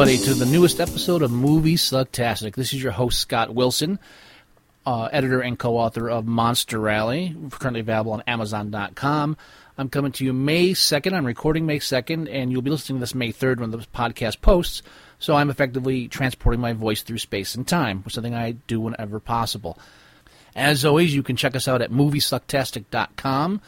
Everybody, to the newest episode of Movie Sucktastic. This is your host, Scott Wilson, uh, editor and co author of Monster Rally, currently available on Amazon.com. I'm coming to you May 2nd. I'm recording May 2nd, and you'll be listening to this May 3rd when the podcast posts. So I'm effectively transporting my voice through space and time, which is something I do whenever possible. As always, you can check us out at moviesucktastic.com,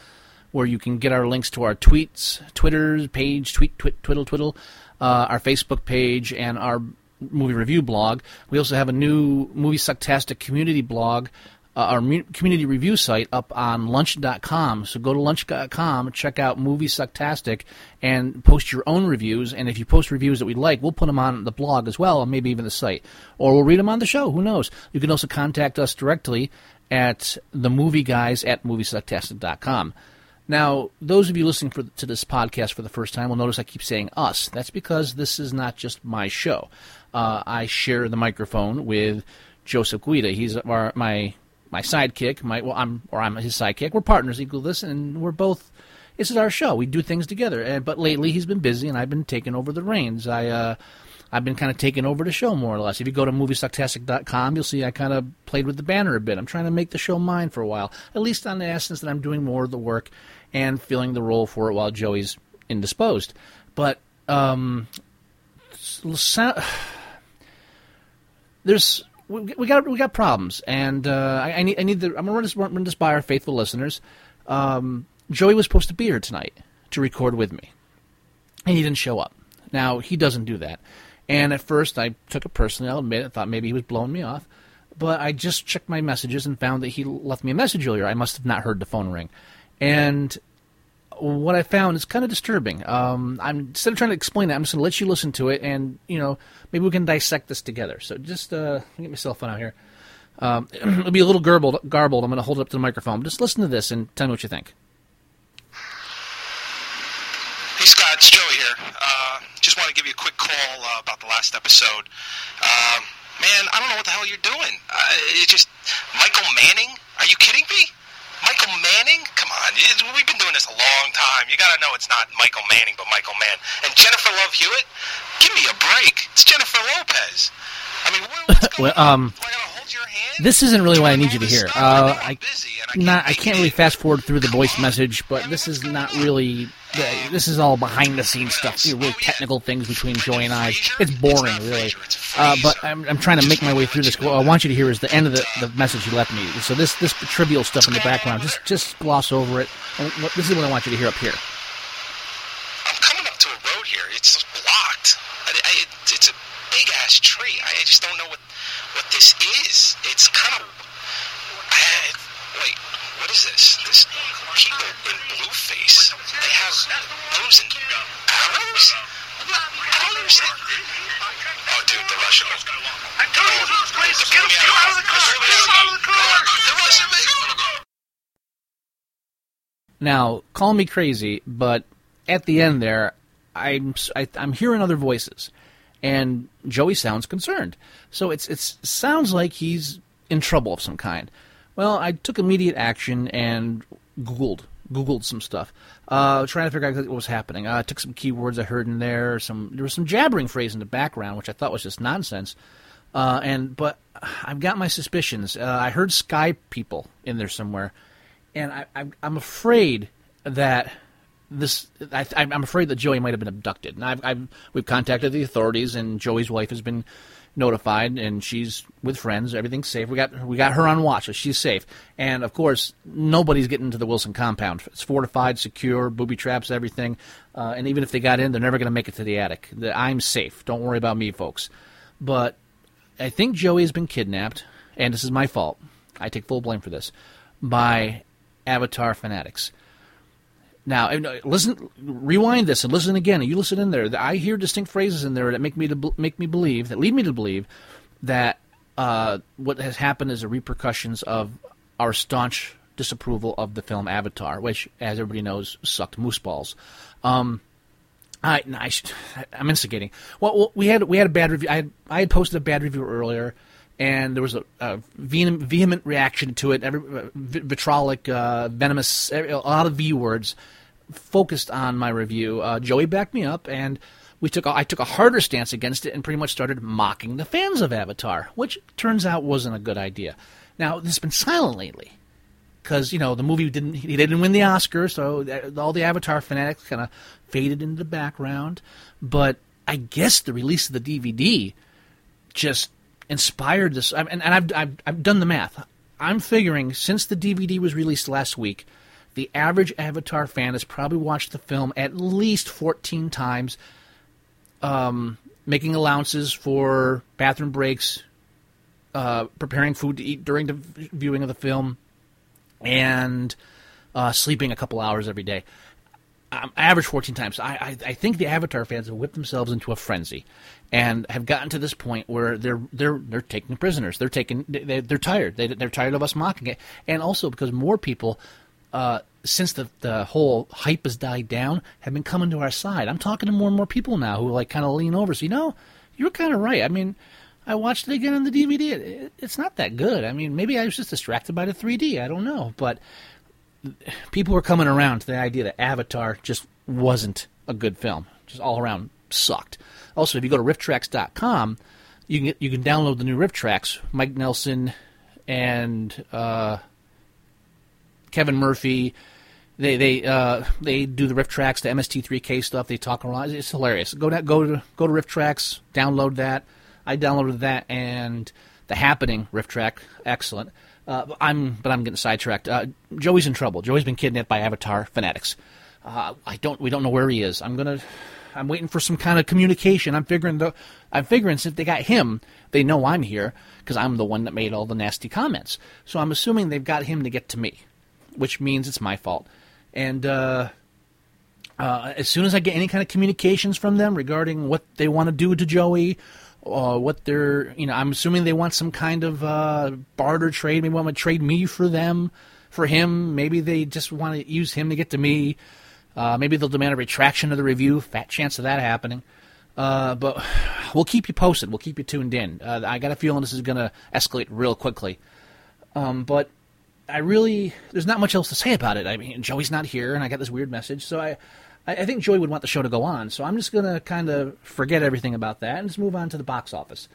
where you can get our links to our tweets, Twitter page, tweet, twit, twiddle, twiddle, uh, our Facebook page, and our movie review blog. We also have a new Movie Sucktastic community blog, uh, our mu- community review site up on lunch.com. So go to lunch.com, check out Movie Sucktastic, and post your own reviews. And if you post reviews that we like, we'll put them on the blog as well, maybe even the site. Or we'll read them on the show. Who knows? You can also contact us directly at the movie guys at moviesucktastic.com. Now, those of you listening for, to this podcast for the first time will notice I keep saying us. That's because this is not just my show. Uh, I share the microphone with Joseph Guida. He's our, my my sidekick. My well, I'm or I'm his sidekick. We're partners equal this, and we're both. This is our show. We do things together. And but lately he's been busy, and I've been taking over the reins. I. Uh, I've been kind of taking over the show more or less. If you go to moviesucktastic.com, you'll see I kind of played with the banner a bit. I'm trying to make the show mine for a while, at least on the essence that I'm doing more of the work and filling the role for it while Joey's indisposed. But um, there's we, we got we got problems, and uh, I, I need I need the I'm gonna run this, run this by our faithful listeners. Um, Joey was supposed to be here tonight to record with me, and he didn't show up. Now he doesn't do that, and at first I took it personally. I'll admit it. Thought maybe he was blowing me off, but I just checked my messages and found that he left me a message earlier. I must have not heard the phone ring, and what I found is kind of disturbing. Um, I'm instead of trying to explain it, I'm just going to let you listen to it, and you know maybe we can dissect this together. So just uh, get my cell phone out here. Um, it'll be a little garbled. Garbled. I'm going to hold it up to the microphone. Just listen to this and tell me what you think. Hey Scott, it's Joey here. Uh, just want to give you a quick call uh, about the last episode. Um, man, I don't know what the hell you're doing. Uh, it's just Michael Manning. Are you kidding me? Michael Manning? Come on, it- we've been doing this a long time. You got to know it's not Michael Manning, but Michael Mann. And Jennifer Love Hewitt? Give me a break. It's Jennifer Lopez. I mean, what, what's going Well, um, on? Do I gotta hold your hand? This isn't really what I need you to hear. Uh, I'm I busy and I not I can't really fast forward through the voice message, but this is not really. This is all behind the scenes stuff, you really technical things between Joey and I. It's boring, really. Uh, but I'm, I'm trying to make my way through this. What I want you to hear is the end of the, the message you left me. So this this trivial stuff in the background, just just gloss over it. And This is what I want you to hear up here. I'm coming up to a road here. It's blocked. I, I, it, it's a big ass tree. I, I just don't know what what this is. It's kind of. I, wait, what is this? This people in blue face. They have bows and arrows. I don't understand. Oh, dude, the Russian. I told you this place. Get him out of the car. Get him out of the car. The Russian. Now, call me crazy, but at the end there, I'm I, I'm hearing other voices, and Joey sounds concerned. So it's it's sounds like he's in trouble of some kind. Well, I took immediate action and googled googled some stuff, uh, trying to figure out what was happening. Uh, I took some keywords I heard in there. Some there was some jabbering phrase in the background, which I thought was just nonsense. Uh, and but I've got my suspicions. Uh, I heard Sky people in there somewhere, and I, I'm afraid that this. I, I'm afraid that Joey might have been abducted. And I've, I've we've contacted the authorities, and Joey's wife has been notified, and she's with friends. Everything's safe. We got we got her on watch, so she's safe. And of course, nobody's getting to the Wilson compound. It's fortified, secure, booby traps, everything. Uh, and even if they got in, they're never going to make it to the attic. The, I'm safe. Don't worry about me, folks. But I think Joey has been kidnapped, and this is my fault. I take full blame for this by Avatar fanatics. Now, listen, rewind this and listen again. You listen in there. I hear distinct phrases in there that make me to make me believe that lead me to believe that uh, what has happened is the repercussions of our staunch disapproval of the film Avatar, which, as everybody knows, sucked moose balls. Um, I, I am instigating. Well, we had we had a bad review. I had, I had posted a bad review earlier, and there was a, a vehement, reaction to it. Every uh, vitrolic, uh, venomous, a lot of V words focused on my review. Uh, Joey backed me up, and we took a, I took a harder stance against it and pretty much started mocking the fans of Avatar, which turns out wasn't a good idea. Now this has been silent lately because you know the movie didn't he didn't win the Oscar, so all the Avatar fanatics kind of faded into the background. But I guess the release of the DVD just inspired this. and, and I've, I've I've done the math. I'm figuring since the DVD was released last week, the average Avatar fan has probably watched the film at least 14 times, um, making allowances for bathroom breaks, uh, preparing food to eat during the viewing of the film, and uh, sleeping a couple hours every day. Um, average 14 times. I, I, I, think the Avatar fans have whipped themselves into a frenzy, and have gotten to this point where they're they're they're taking prisoners. They're taking they, they're tired. They, they're tired of us mocking it, and also because more people. Uh, since the the whole hype has died down, have been coming to our side. I'm talking to more and more people now who like kind of lean over. So you know, you're kind of right. I mean, I watched it again on the DVD. It, it's not that good. I mean, maybe I was just distracted by the 3D. I don't know, but people were coming around to the idea that Avatar just wasn't a good film. Just all around sucked. Also, if you go to rifftrax.com, you can you can download the new RiffTrax. Mike Nelson and uh, Kevin Murphy. They they uh, they do the RiffTrax, the MST3K stuff. They talk around. It's hilarious. Go to go to go to RiffTrax, download that. I downloaded that and the Happening riff track, excellent. Uh, I'm, but I'm getting sidetracked. Uh, Joey's in trouble. Joey's been kidnapped by Avatar fanatics. Uh, I don't, we don't know where he is. I'm gonna, I'm waiting for some kind of communication. I'm figuring, the, I'm figuring since they got him, they know I'm here because I'm the one that made all the nasty comments. So I'm assuming they've got him to get to me, which means it's my fault. And uh, uh, as soon as I get any kind of communications from them regarding what they want to do to Joey uh, what they're, you know, I'm assuming they want some kind of uh, barter trade. Maybe want to trade me for them, for him. Maybe they just want to use him to get to me. Uh, maybe they'll demand a retraction of the review. Fat chance of that happening. Uh, but we'll keep you posted. We'll keep you tuned in. Uh, I got a feeling this is going to escalate real quickly. Um, but I really, there's not much else to say about it. I mean, Joey's not here, and I got this weird message, so I, I, I think Joey would want the show to go on. So I'm just going to kind of forget everything about that and just move on to the box office.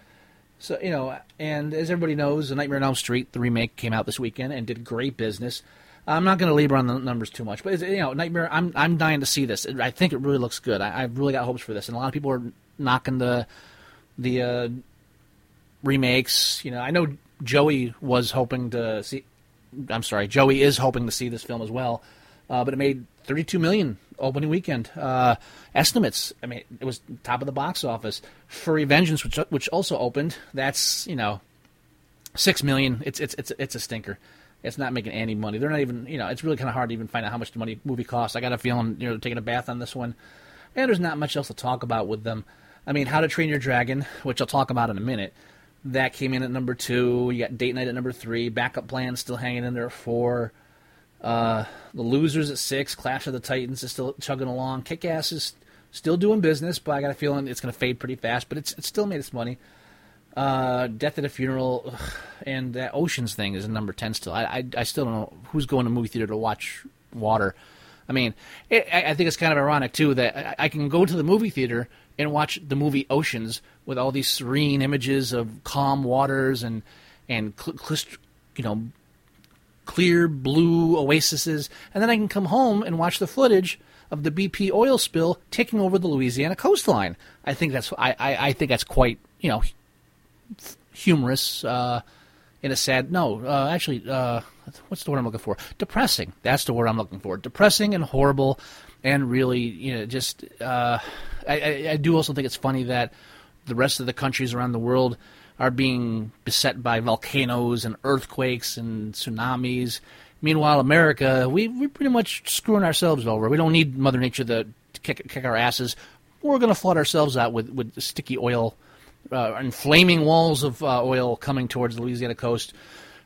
So you know, and as everybody knows, The Nightmare on Elm Street, the remake, came out this weekend and did great business. I'm not going to labor on the numbers too much, but you know, Nightmare. I'm I'm dying to see this. I think it really looks good. I, have really got hopes for this, and a lot of people are knocking the the uh, remakes. You know, I know Joey was hoping to see. I'm sorry, Joey is hoping to see this film as well, uh, but it made 32 million opening weekend. Uh, estimates. I mean, it was top of the box office. Furry Vengeance, which which also opened. That's you know, six million. It's it's it's it's a stinker. It's not making any money. They're not even you know. It's really kind of hard to even find out how much the money movie costs. I got a feeling you know taking a bath on this one, and there's not much else to talk about with them. I mean, How to Train Your Dragon, which I'll talk about in a minute. That came in at number two. You got Date Night at number three. Backup Plan still hanging in there at four. Uh, the losers at six. Clash of the Titans is still chugging along. Kick Ass is still doing business, but I got a feeling it's going to fade pretty fast. But it's it's still made its money. Uh, Death at a Funeral ugh, and that Oceans thing is number ten still. I, I, I still don't know who's going to movie theater to watch Water. I mean, it, I, I think it's kind of ironic too that I, I can go to the movie theater and watch the movie Oceans with all these serene images of calm waters and and cl- cl- you know clear blue oases, and then I can come home and watch the footage of the BP oil spill taking over the Louisiana coastline. I think that's I, I, I think that's quite you know humorous uh, in a sad no uh, actually uh, what's the word I'm looking for? Depressing. That's the word I'm looking for. Depressing and horrible and really you know just uh, I, I, I do also think it's funny that the rest of the countries around the world are being beset by volcanoes and earthquakes and tsunamis. Meanwhile, America, we we're pretty much screwing ourselves over. We don't need Mother Nature to, kick kick our asses. We're going to flood ourselves out with with sticky oil uh, and flaming walls of uh, oil coming towards the Louisiana coast,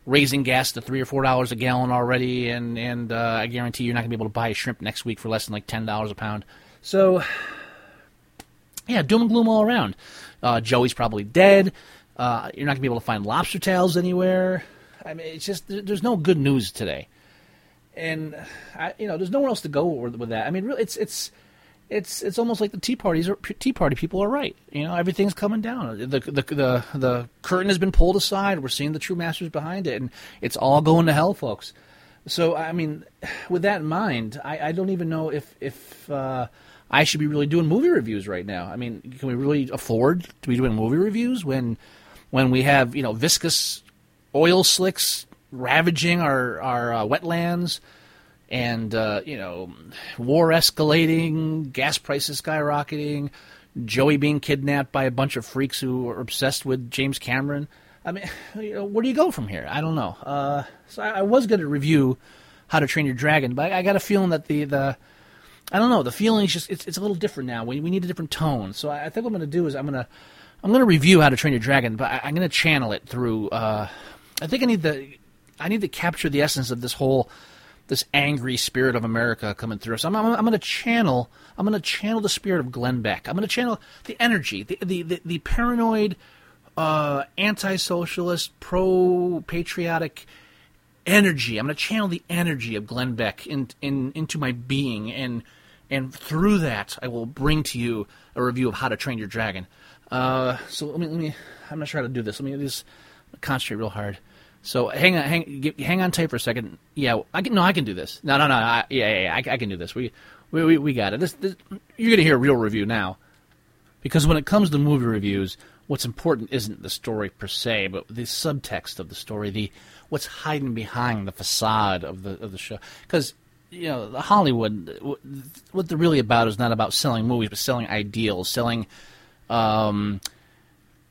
raising gas to three or four dollars a gallon already, and and uh, I guarantee you're not going to be able to buy a shrimp next week for less than like ten dollars a pound. So, yeah, doom and gloom all around. Uh, Joey's probably dead. Uh, you're not going to be able to find lobster tails anywhere. I mean, it's just there's no good news today, and I, you know, there's nowhere else to go with, with that. I mean, really, it's it's it's it's almost like the Tea Parties or Tea Party people are right. You know, everything's coming down. The the the the curtain has been pulled aside. We're seeing the true masters behind it, and it's all going to hell, folks. So, I mean, with that in mind, I, I don't even know if if uh, I should be really doing movie reviews right now. I mean, can we really afford to be doing movie reviews when when we have you know viscous oil slicks ravaging our our uh, wetlands? and uh, you know, war escalating, gas prices skyrocketing, Joey being kidnapped by a bunch of freaks who are obsessed with James Cameron. I mean, you know, where do you go from here? I don't know. Uh, so I, I was going to review How to Train Your Dragon, but I, I, got a feeling that the the I don't know the feeling is just it's, it's a little different now. We we need a different tone. So I, I think what I'm going to do is I'm going to I'm going to review How to Train Your Dragon, but I, am going to channel it through. Uh, I think I need the I need to capture the essence of this whole this angry spirit of America coming through. So I'm, I'm, I'm going to channel. I'm going to channel the spirit of Glenn Beck. I'm going to channel the energy, the the the, the paranoid, uh, anti-socialist, pro-patriotic energy. I'm going to channel the energy of Glenn Beck in, in into my being, and and through that, I will bring to you a review of How to Train Your Dragon. Uh, so let me let me. I'm not sure how to do this. Let me just concentrate real hard. So hang on, hang, hang on tight for a second. Yeah, I can. No, I can do this. No, no, no. I, yeah, yeah, yeah I, I, can do this. We, we, we got it. This, this, you're gonna hear a real review now, because when it comes to movie reviews, what's important isn't the story per se, but the subtext of the story, the what's hiding behind the facade of the of the show. Because you know, Hollywood, what they're really about is not about selling movies, but selling ideals, selling. Um,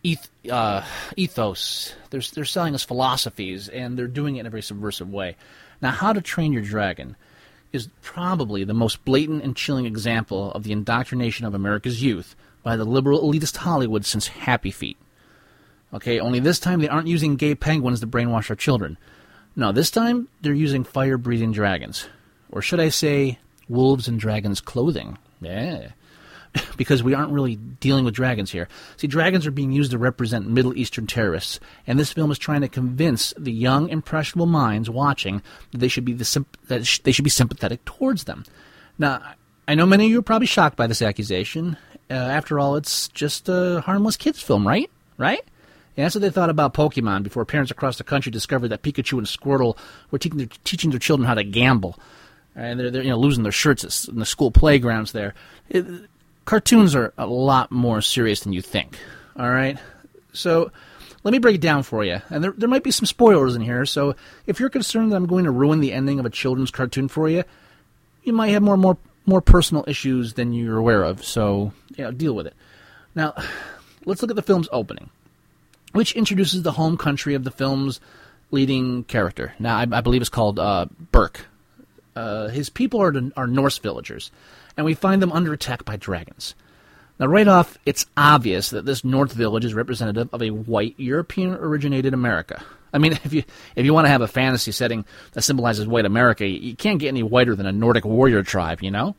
eth- uh, ethos. They're, they're selling us philosophies, and they're doing it in a very subversive way. Now, How to Train Your Dragon is probably the most blatant and chilling example of the indoctrination of America's youth by the liberal elitist Hollywood since Happy Feet. Okay, only this time they aren't using gay penguins to brainwash our children. No, this time they're using fire breathing dragons. Or should I say, wolves in dragons' clothing. Yeah. because we aren't really dealing with dragons here. See, dragons are being used to represent Middle Eastern terrorists, and this film is trying to convince the young, impressionable minds watching that they should be the that they should be sympathetic towards them. Now, I know many of you are probably shocked by this accusation. Uh, after all, it's just a harmless kids film, right? Right? And that's what they thought about Pokemon before parents across the country discovered that Pikachu and Squirtle were teaching their, teaching their children how to gamble. And they're, they're you know losing their shirts in the school playgrounds there. It, cartoons are a lot more serious than you think. All right? So let me break it down for you. And there, there might be some spoilers in here, so if you're concerned that I'm going to ruin the ending of a children's cartoon for you, you might have more more more personal issues than you're aware of. So, you know, deal with it. Now, let's look at the film's opening, which introduces the home country of the film's leading character. Now, I, I believe it's called uh, Berk. Uh, his people are, are Norse villagers and we find them under attack by dragons. Now, right off, it's obvious that this North Village is representative of a white European-originated America. I mean, if you if you want to have a fantasy setting that symbolizes white America, you can't get any whiter than a Nordic warrior tribe, you know.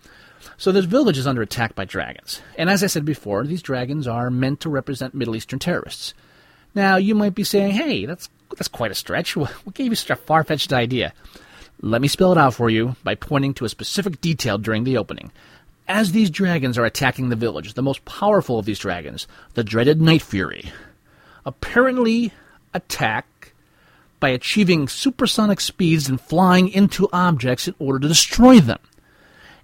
So this village is under attack by dragons, and as I said before, these dragons are meant to represent Middle Eastern terrorists. Now, you might be saying, "Hey, that's that's quite a stretch. What gave you such a far-fetched idea?" Let me spell it out for you by pointing to a specific detail during the opening. As these dragons are attacking the village, the most powerful of these dragons, the dreaded Night Fury, apparently attack by achieving supersonic speeds and flying into objects in order to destroy them.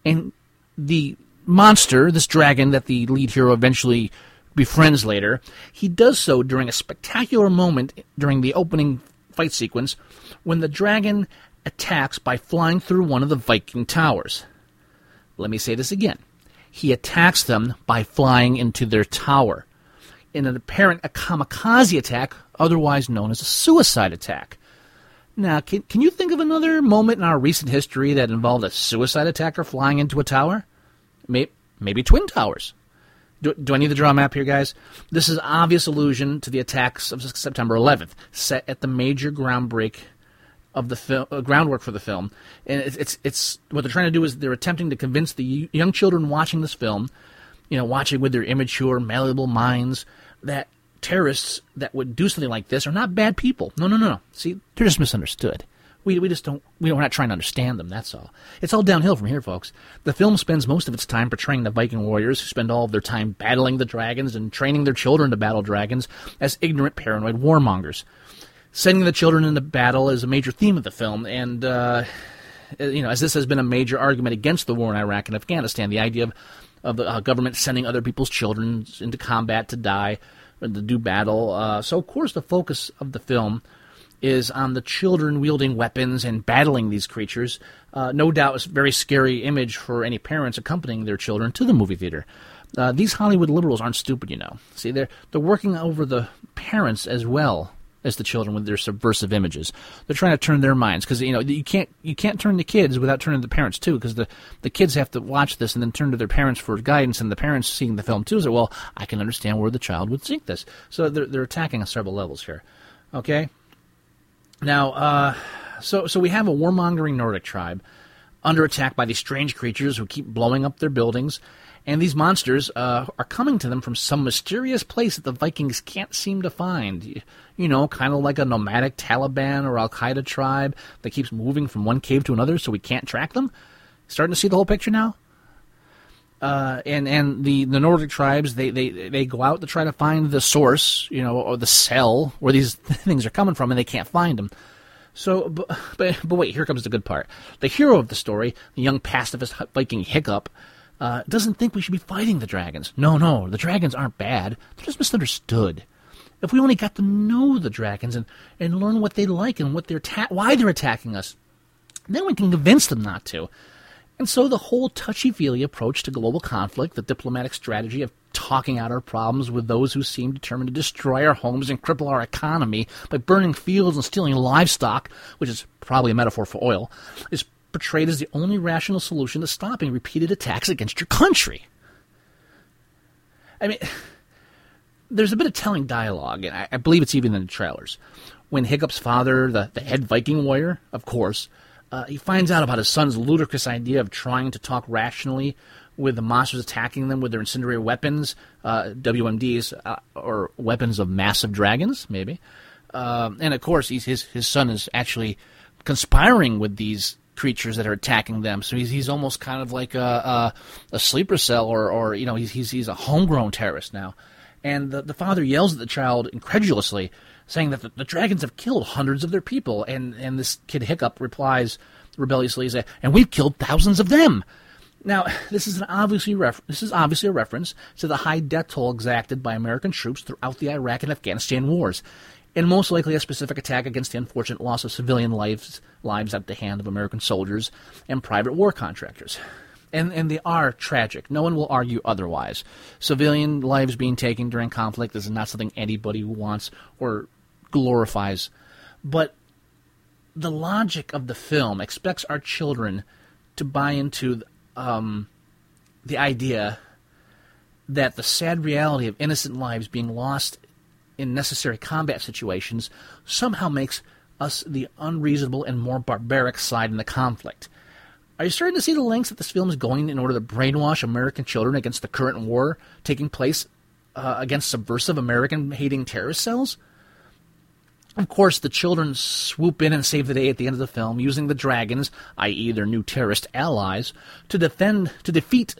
And the monster, this dragon that the lead hero eventually befriends later, he does so during a spectacular moment during the opening fight sequence when the dragon attacks by flying through one of the Viking towers. Let me say this again. He attacks them by flying into their tower. in an apparent a kamikaze attack, otherwise known as a suicide attack. Now, can, can you think of another moment in our recent history that involved a suicide attacker flying into a tower? Maybe, maybe Twin Towers. Do, do, I need to draw map here, guys? This is obvious allusion to the attacks of September 11th, set at the major groundbreak of the film, uh, groundwork for the film. And it's, it's, it's what they're trying to do is they're attempting to convince the young children watching this film, you know, watching with their immature, malleable minds, that terrorists that would do something like this are not bad people. No, no, no, no. See, they're just misunderstood. We, we just don't, we don't, we're not trying to understand them, that's all. It's all downhill from here, folks. The film spends most of its time portraying the Viking warriors who spend all of their time battling the dragons and training their children to battle dragons as ignorant, paranoid warmongers. Sending the children into battle is a major theme of the film, and, uh, you know, as this has been a major argument against the war in Iraq and Afghanistan, the idea of, of the uh, government sending other people's children into combat to die, to do battle. Uh, so, of course, the focus of the film is on the children wielding weapons and battling these creatures. Uh, no doubt, a very scary image for any parents accompanying their children to the movie theater. Uh, these Hollywood liberals aren't stupid, you know. See, they're they're working over the parents as well as the children with their subversive images. They're trying to turn their minds because you know you can't you can't turn the kids without turning the parents too because the the kids have to watch this and then turn to their parents for guidance and the parents seeing the film too say well I can understand where the child would think this so they're they're attacking on several levels here. Okay, now uh, so so we have a warmongering Nordic tribe under attack by these strange creatures who keep blowing up their buildings and these monsters uh, are coming to them from some mysterious place that the Vikings can't seem to find. You know, kind of like a nomadic Taliban or Al Qaeda tribe that keeps moving from one cave to another so we can't track them. Starting to see the whole picture now? Uh, and and the, the Nordic tribes they, they they go out to try to find the source, you know, or the cell where these things are coming from, and they can't find them. So, but, but, but wait, here comes the good part. The hero of the story, the young pacifist Viking Hiccup, uh, doesn't think we should be fighting the dragons. No, no, the dragons aren't bad. They're just misunderstood. If we only got to know the dragons and, and learn what they like and what they're ta- why they're attacking us, then we can convince them not to. And so the whole touchy-feely approach to global conflict, the diplomatic strategy of talking out our problems with those who seem determined to destroy our homes and cripple our economy by burning fields and stealing livestock, which is probably a metaphor for oil, is portrayed as the only rational solution to stopping repeated attacks against your country. I mean, there's a bit of telling dialogue, and I, I believe it's even in the trailers. When Hiccup's father, the, the head Viking warrior, of course, uh, he finds out about his son's ludicrous idea of trying to talk rationally with the monsters attacking them with their incendiary weapons, uh, WMDs, uh, or weapons of massive dragons, maybe. Um, and of course, his his son is actually conspiring with these creatures that are attacking them. So he's he's almost kind of like a a, a sleeper cell, or or you know he's he's he's a homegrown terrorist now. And the the father yells at the child incredulously, saying that the, the dragons have killed hundreds of their people. And and this kid Hiccup replies rebelliously, say, "And we've killed thousands of them." Now, this is an obviously ref- this is obviously a reference to the high death toll exacted by American troops throughout the Iraq and Afghanistan wars and most likely a specific attack against the unfortunate loss of civilian lives, lives at the hand of American soldiers and private war contractors. And, and they are tragic. No one will argue otherwise. Civilian lives being taken during conflict is not something anybody wants or glorifies. But the logic of the film expects our children to buy into um, the idea that the sad reality of innocent lives being lost in necessary combat situations somehow makes us the unreasonable and more barbaric side in the conflict. Are you starting to see the lengths that this film is going in order to brainwash American children against the current war taking place uh, against subversive American hating terrorist cells? Of course, the children swoop in and save the day at the end of the film, using the dragons, i.e., their new terrorist allies, to defend, to defeat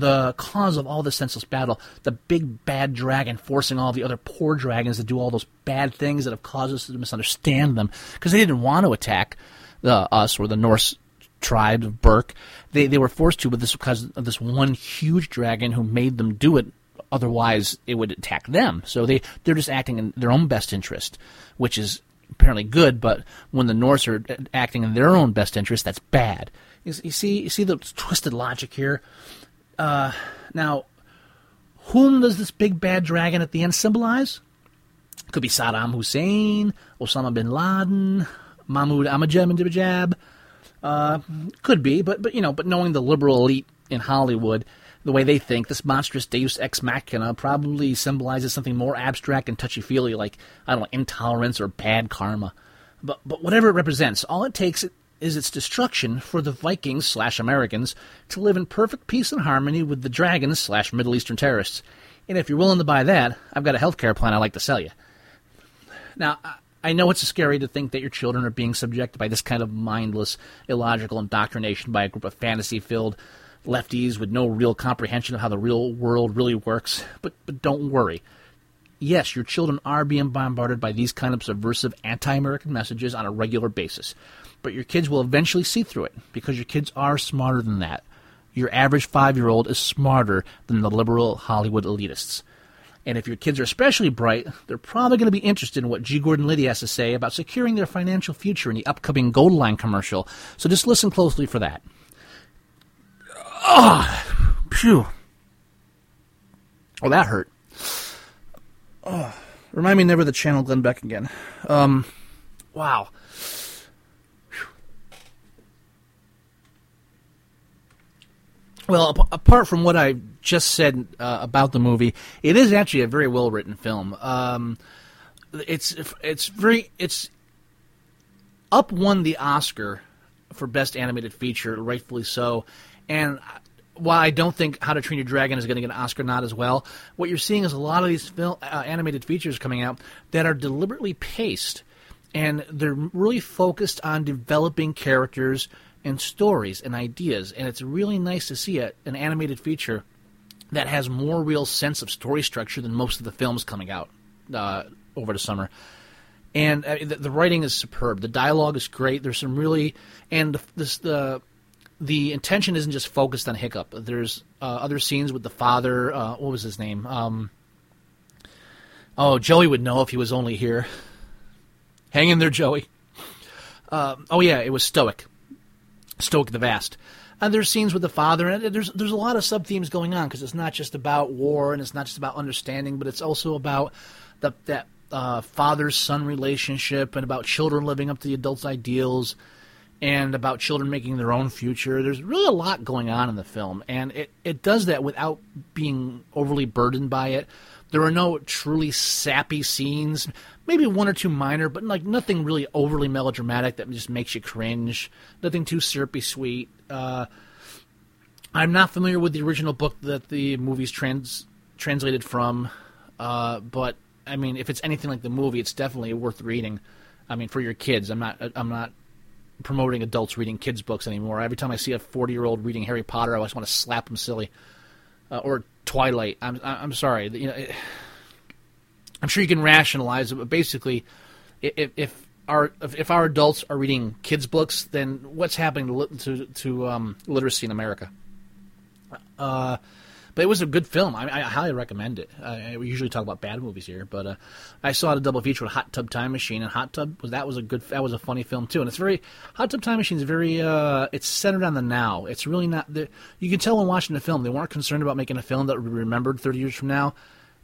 the cause of all this senseless battle, the big bad dragon forcing all the other poor dragons to do all those bad things that have caused us to misunderstand them because they didn't want to attack the, us or the Norse tribe of Berk. They they were forced to with this because of this one huge dragon who made them do it. Otherwise, it would attack them. So they they're just acting in their own best interest, which is apparently good. But when the Norse are acting in their own best interest, that's bad. You see, you see the twisted logic here. Uh, now, Whom does this big bad dragon at the end symbolize? Could be Saddam Hussein, Osama bin Laden, Mahmoud Ahmadinejad. Uh, could be, but but you know, but knowing the liberal elite in Hollywood, the way they think, this monstrous Deus ex machina probably symbolizes something more abstract and touchy feely, like I don't know, intolerance or bad karma. But but whatever it represents, all it takes is its destruction for the Vikings slash Americans to live in perfect peace and harmony with the dragons slash Middle Eastern terrorists. And if you're willing to buy that, I've got a healthcare plan I'd like to sell you. Now, I know it's scary to think that your children are being subjected by this kind of mindless, illogical indoctrination by a group of fantasy filled lefties with no real comprehension of how the real world really works. But, but don't worry. Yes, your children are being bombarded by these kind of subversive anti American messages on a regular basis. But your kids will eventually see through it because your kids are smarter than that. Your average five year old is smarter than the liberal Hollywood elitists. And if your kids are especially bright, they're probably going to be interested in what G. Gordon Liddy has to say about securing their financial future in the upcoming Goldline commercial. So just listen closely for that. Ah, oh, phew. Oh, that hurt. Oh, remind me never to channel Glenn Beck again. Um, wow. Well, ap- apart from what I just said uh, about the movie, it is actually a very well written film. Um, it's it's very it's up won the Oscar for best animated feature, rightfully so. And while I don't think How to Train Your Dragon is going to get an Oscar nod as well, what you're seeing is a lot of these film uh, animated features coming out that are deliberately paced, and they're really focused on developing characters and stories and ideas. And it's really nice to see a, an animated feature that has more real sense of story structure than most of the films coming out uh, over the summer. And uh, the, the, writing is superb. The dialogue is great. There's some really and this the the intention isn't just focused on Hiccup. There's uh, other scenes with the father. Uh, what was his name? Um, oh, Joey would know if he was only here. Hang in there, Joey. Uh, oh yeah, it was Stoic. Stoic the Vast. And there's scenes with the father, and there's there's a lot of sub themes going on because it's not just about war and it's not just about understanding, but it's also about the, that uh, father son relationship and about children living up to the adults' ideals and about children making their own future. There's really a lot going on in the film, and it, it does that without being overly burdened by it. There are no truly sappy scenes, maybe one or two minor, but like nothing really overly melodramatic that just makes you cringe. Nothing too syrupy sweet. Uh, I'm not familiar with the original book that the movie's trans translated from, uh, but I mean, if it's anything like the movie, it's definitely worth reading. I mean, for your kids. I'm not. I'm not promoting adults reading kids' books anymore. Every time I see a 40 year old reading Harry Potter, I just want to slap them silly. Uh, or Twilight. I'm I'm sorry. You know, it, I'm sure you can rationalize it, but basically, if, if our if our adults are reading kids' books, then what's happening to to, to um, literacy in America? Uh, but it was a good film. I, I highly recommend it. We usually talk about bad movies here, but uh, I saw a double feature with Hot Tub Time Machine, and Hot Tub was that was a good that was a funny film too. And it's very Hot Tub Time Machine is very uh, it's centered on the now. It's really not. The, you can tell when watching the film they weren't concerned about making a film that would be remembered 30 years from now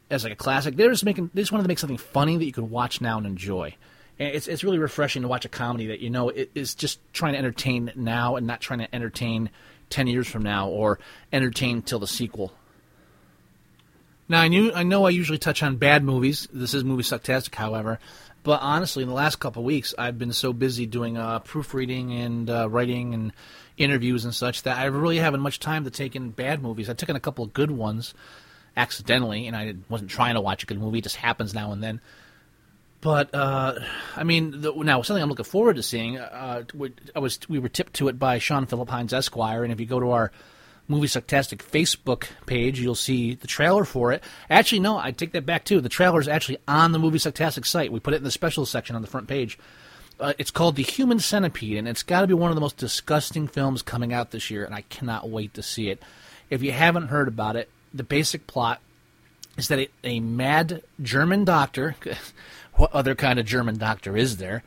as like a classic. They're just making they just wanted to make something funny that you could watch now and enjoy. And it's it's really refreshing to watch a comedy that you know is just trying to entertain now and not trying to entertain 10 years from now or entertain till the sequel now I knew I know I usually touch on bad movies. This is movie sucktastic, however. But honestly, in the last couple of weeks, I've been so busy doing uh, proofreading and uh, writing and interviews and such that I really haven't much time to take in bad movies. I took in a couple of good ones accidentally, and I wasn't trying to watch a good movie. It just happens now and then. But uh, I mean, the, now something I'm looking forward to seeing. Uh, I was we were tipped to it by Sean Philip Hines Esquire, and if you go to our Movie Sucktastic Facebook page, you'll see the trailer for it. Actually, no, I take that back too. The trailer is actually on the Movie Sucktastic site. We put it in the special section on the front page. Uh, it's called The Human Centipede, and it's got to be one of the most disgusting films coming out this year, and I cannot wait to see it. If you haven't heard about it, the basic plot is that a, a mad German doctor, what other kind of German doctor is there,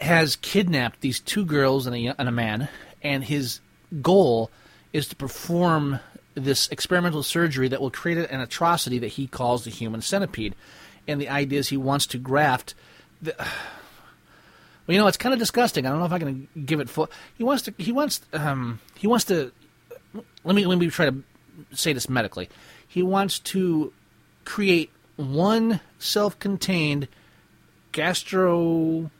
has kidnapped these two girls and a, and a man, and his goal is to perform this experimental surgery that will create an atrocity that he calls the human centipede. And the idea is he wants to graft. The, well, you know, it's kind of disgusting. I don't know if I can give it full. He wants to. He wants. Um, he wants to. Let me let me try to say this medically. He wants to create one self-contained gastrointestinal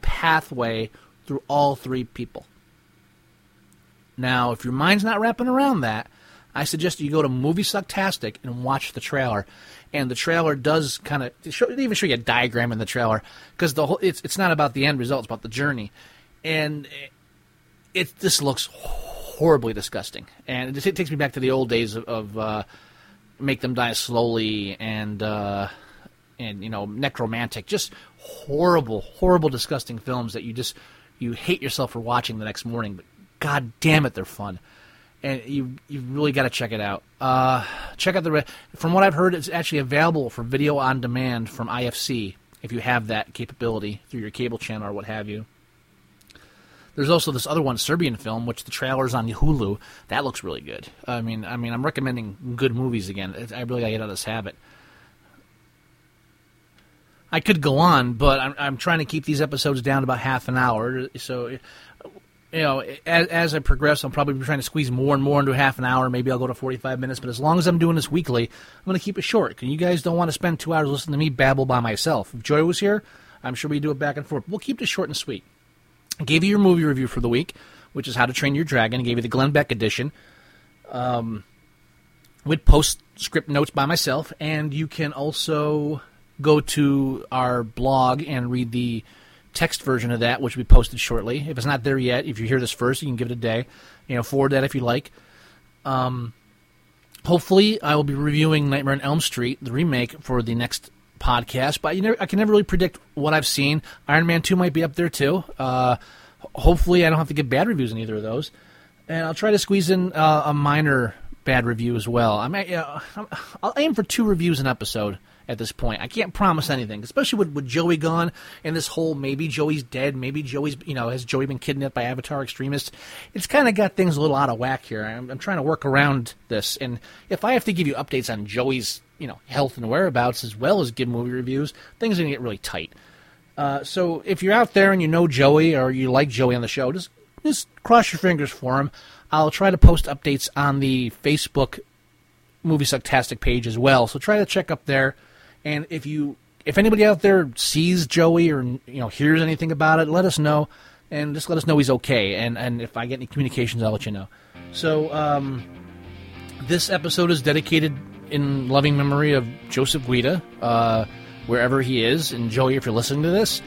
pathway through all three people. Now, if your mind's not wrapping around that, I suggest you go to Movie Sucktastic and watch the trailer. And the trailer does kind of even show you a diagram in the trailer because the whole it's it's not about the end result; it's about the journey. And it, it this looks horribly disgusting, and it, it, takes me back to the old days of, of uh, make them die slowly and uh, and you know Nekromantik, just horrible, horrible, disgusting films that you just you hate yourself for watching the next morning. But god damn it, they're fun, and you you really got to check it out. Uh, check out the from what I've heard, it's actually available for video on demand from IFC if you have that capability through your cable channel or what have you. There's also this other one, Serbian film, which the trailer's on Hulu. That looks really good. I mean, I mean, I'm recommending good movies again. I really gotta get out of this habit. I could go on, but I'm, I'm trying to keep these episodes down to about half an hour. So, you know, as, as I progress, I'm probably be trying to squeeze more and more into half an hour. Maybe I'll go to 45 minutes. But as long as I'm doing this weekly, I'm going to keep it short. Because you guys don't want to spend two hours listening to me babble by myself. If Joey was here, I'm sure we'd do it back and forth. We'll keep this short and sweet. I gave you your movie review for the week, which is How to Train Your Dragon. I gave you the Glenn Beck edition. Um, with postscript notes by myself, and you can also go to our blog and read the text version of that, which will be posted shortly. If it's not there yet, if you hear this first, you can give it a day. You know, forward that if you like. Um, hopefully, I will be reviewing Nightmare on Elm Street, the remake, for the next podcast. But you never, I can never really predict what I've seen. Iron Man Two might be up there too. Uh, hopefully, I don't have to give bad reviews in either of those. And I'll try to squeeze in uh, a minor bad review as well. I mean, uh, I'll aim for two reviews an episode at this point. I can't promise anything, especially with, with Joey gone and this whole maybe Joey's dead, maybe Joey's, you know, has Joey been kidnapped by Avatar extremists? It's kind of got things a little out of whack here. I'm, I'm trying to work around this. And if I have to give you updates on Joey's, you know, health and whereabouts as well as give movie reviews, things are going to get really tight. Uh, so if you're out there and you know Joey or you like Joey on the show, just just cross your fingers for him. I'll try to post updates on the Facebook Movie Sucktastic page as well. So try to check up there. And if you if anybody out there sees Joey or you know hears anything about it, let us know, and just let us know he's okay. And and if I get any communications, I'll let you know. So um, this episode is dedicated in loving memory of Joseph Guida, uh, wherever he is. And Joey, if you're listening to this,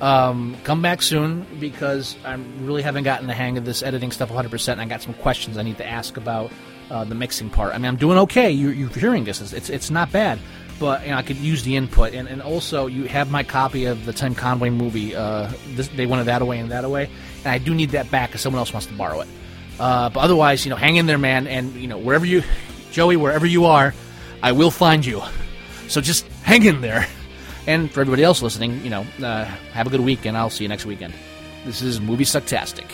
um, come back soon because I really haven't gotten the hang of this editing stuff 100%. And I got some questions I need to ask about uh, the mixing part. I mean, I'm doing okay. You, you're hearing this; it's it's not bad but I could use the input. And, and also, you have my copy of the Tim Conway movie. Uh, this, they wanted that away and that away, and I do need that back because someone else wants to borrow it. Uh, but otherwise, you know, hang in there, man. And you know, wherever you, Joey, wherever you are, I will find you. So just hang in there. And for everybody else listening, you know, uh, have a good week, and I'll see you next weekend. This is Movie Sucktastic.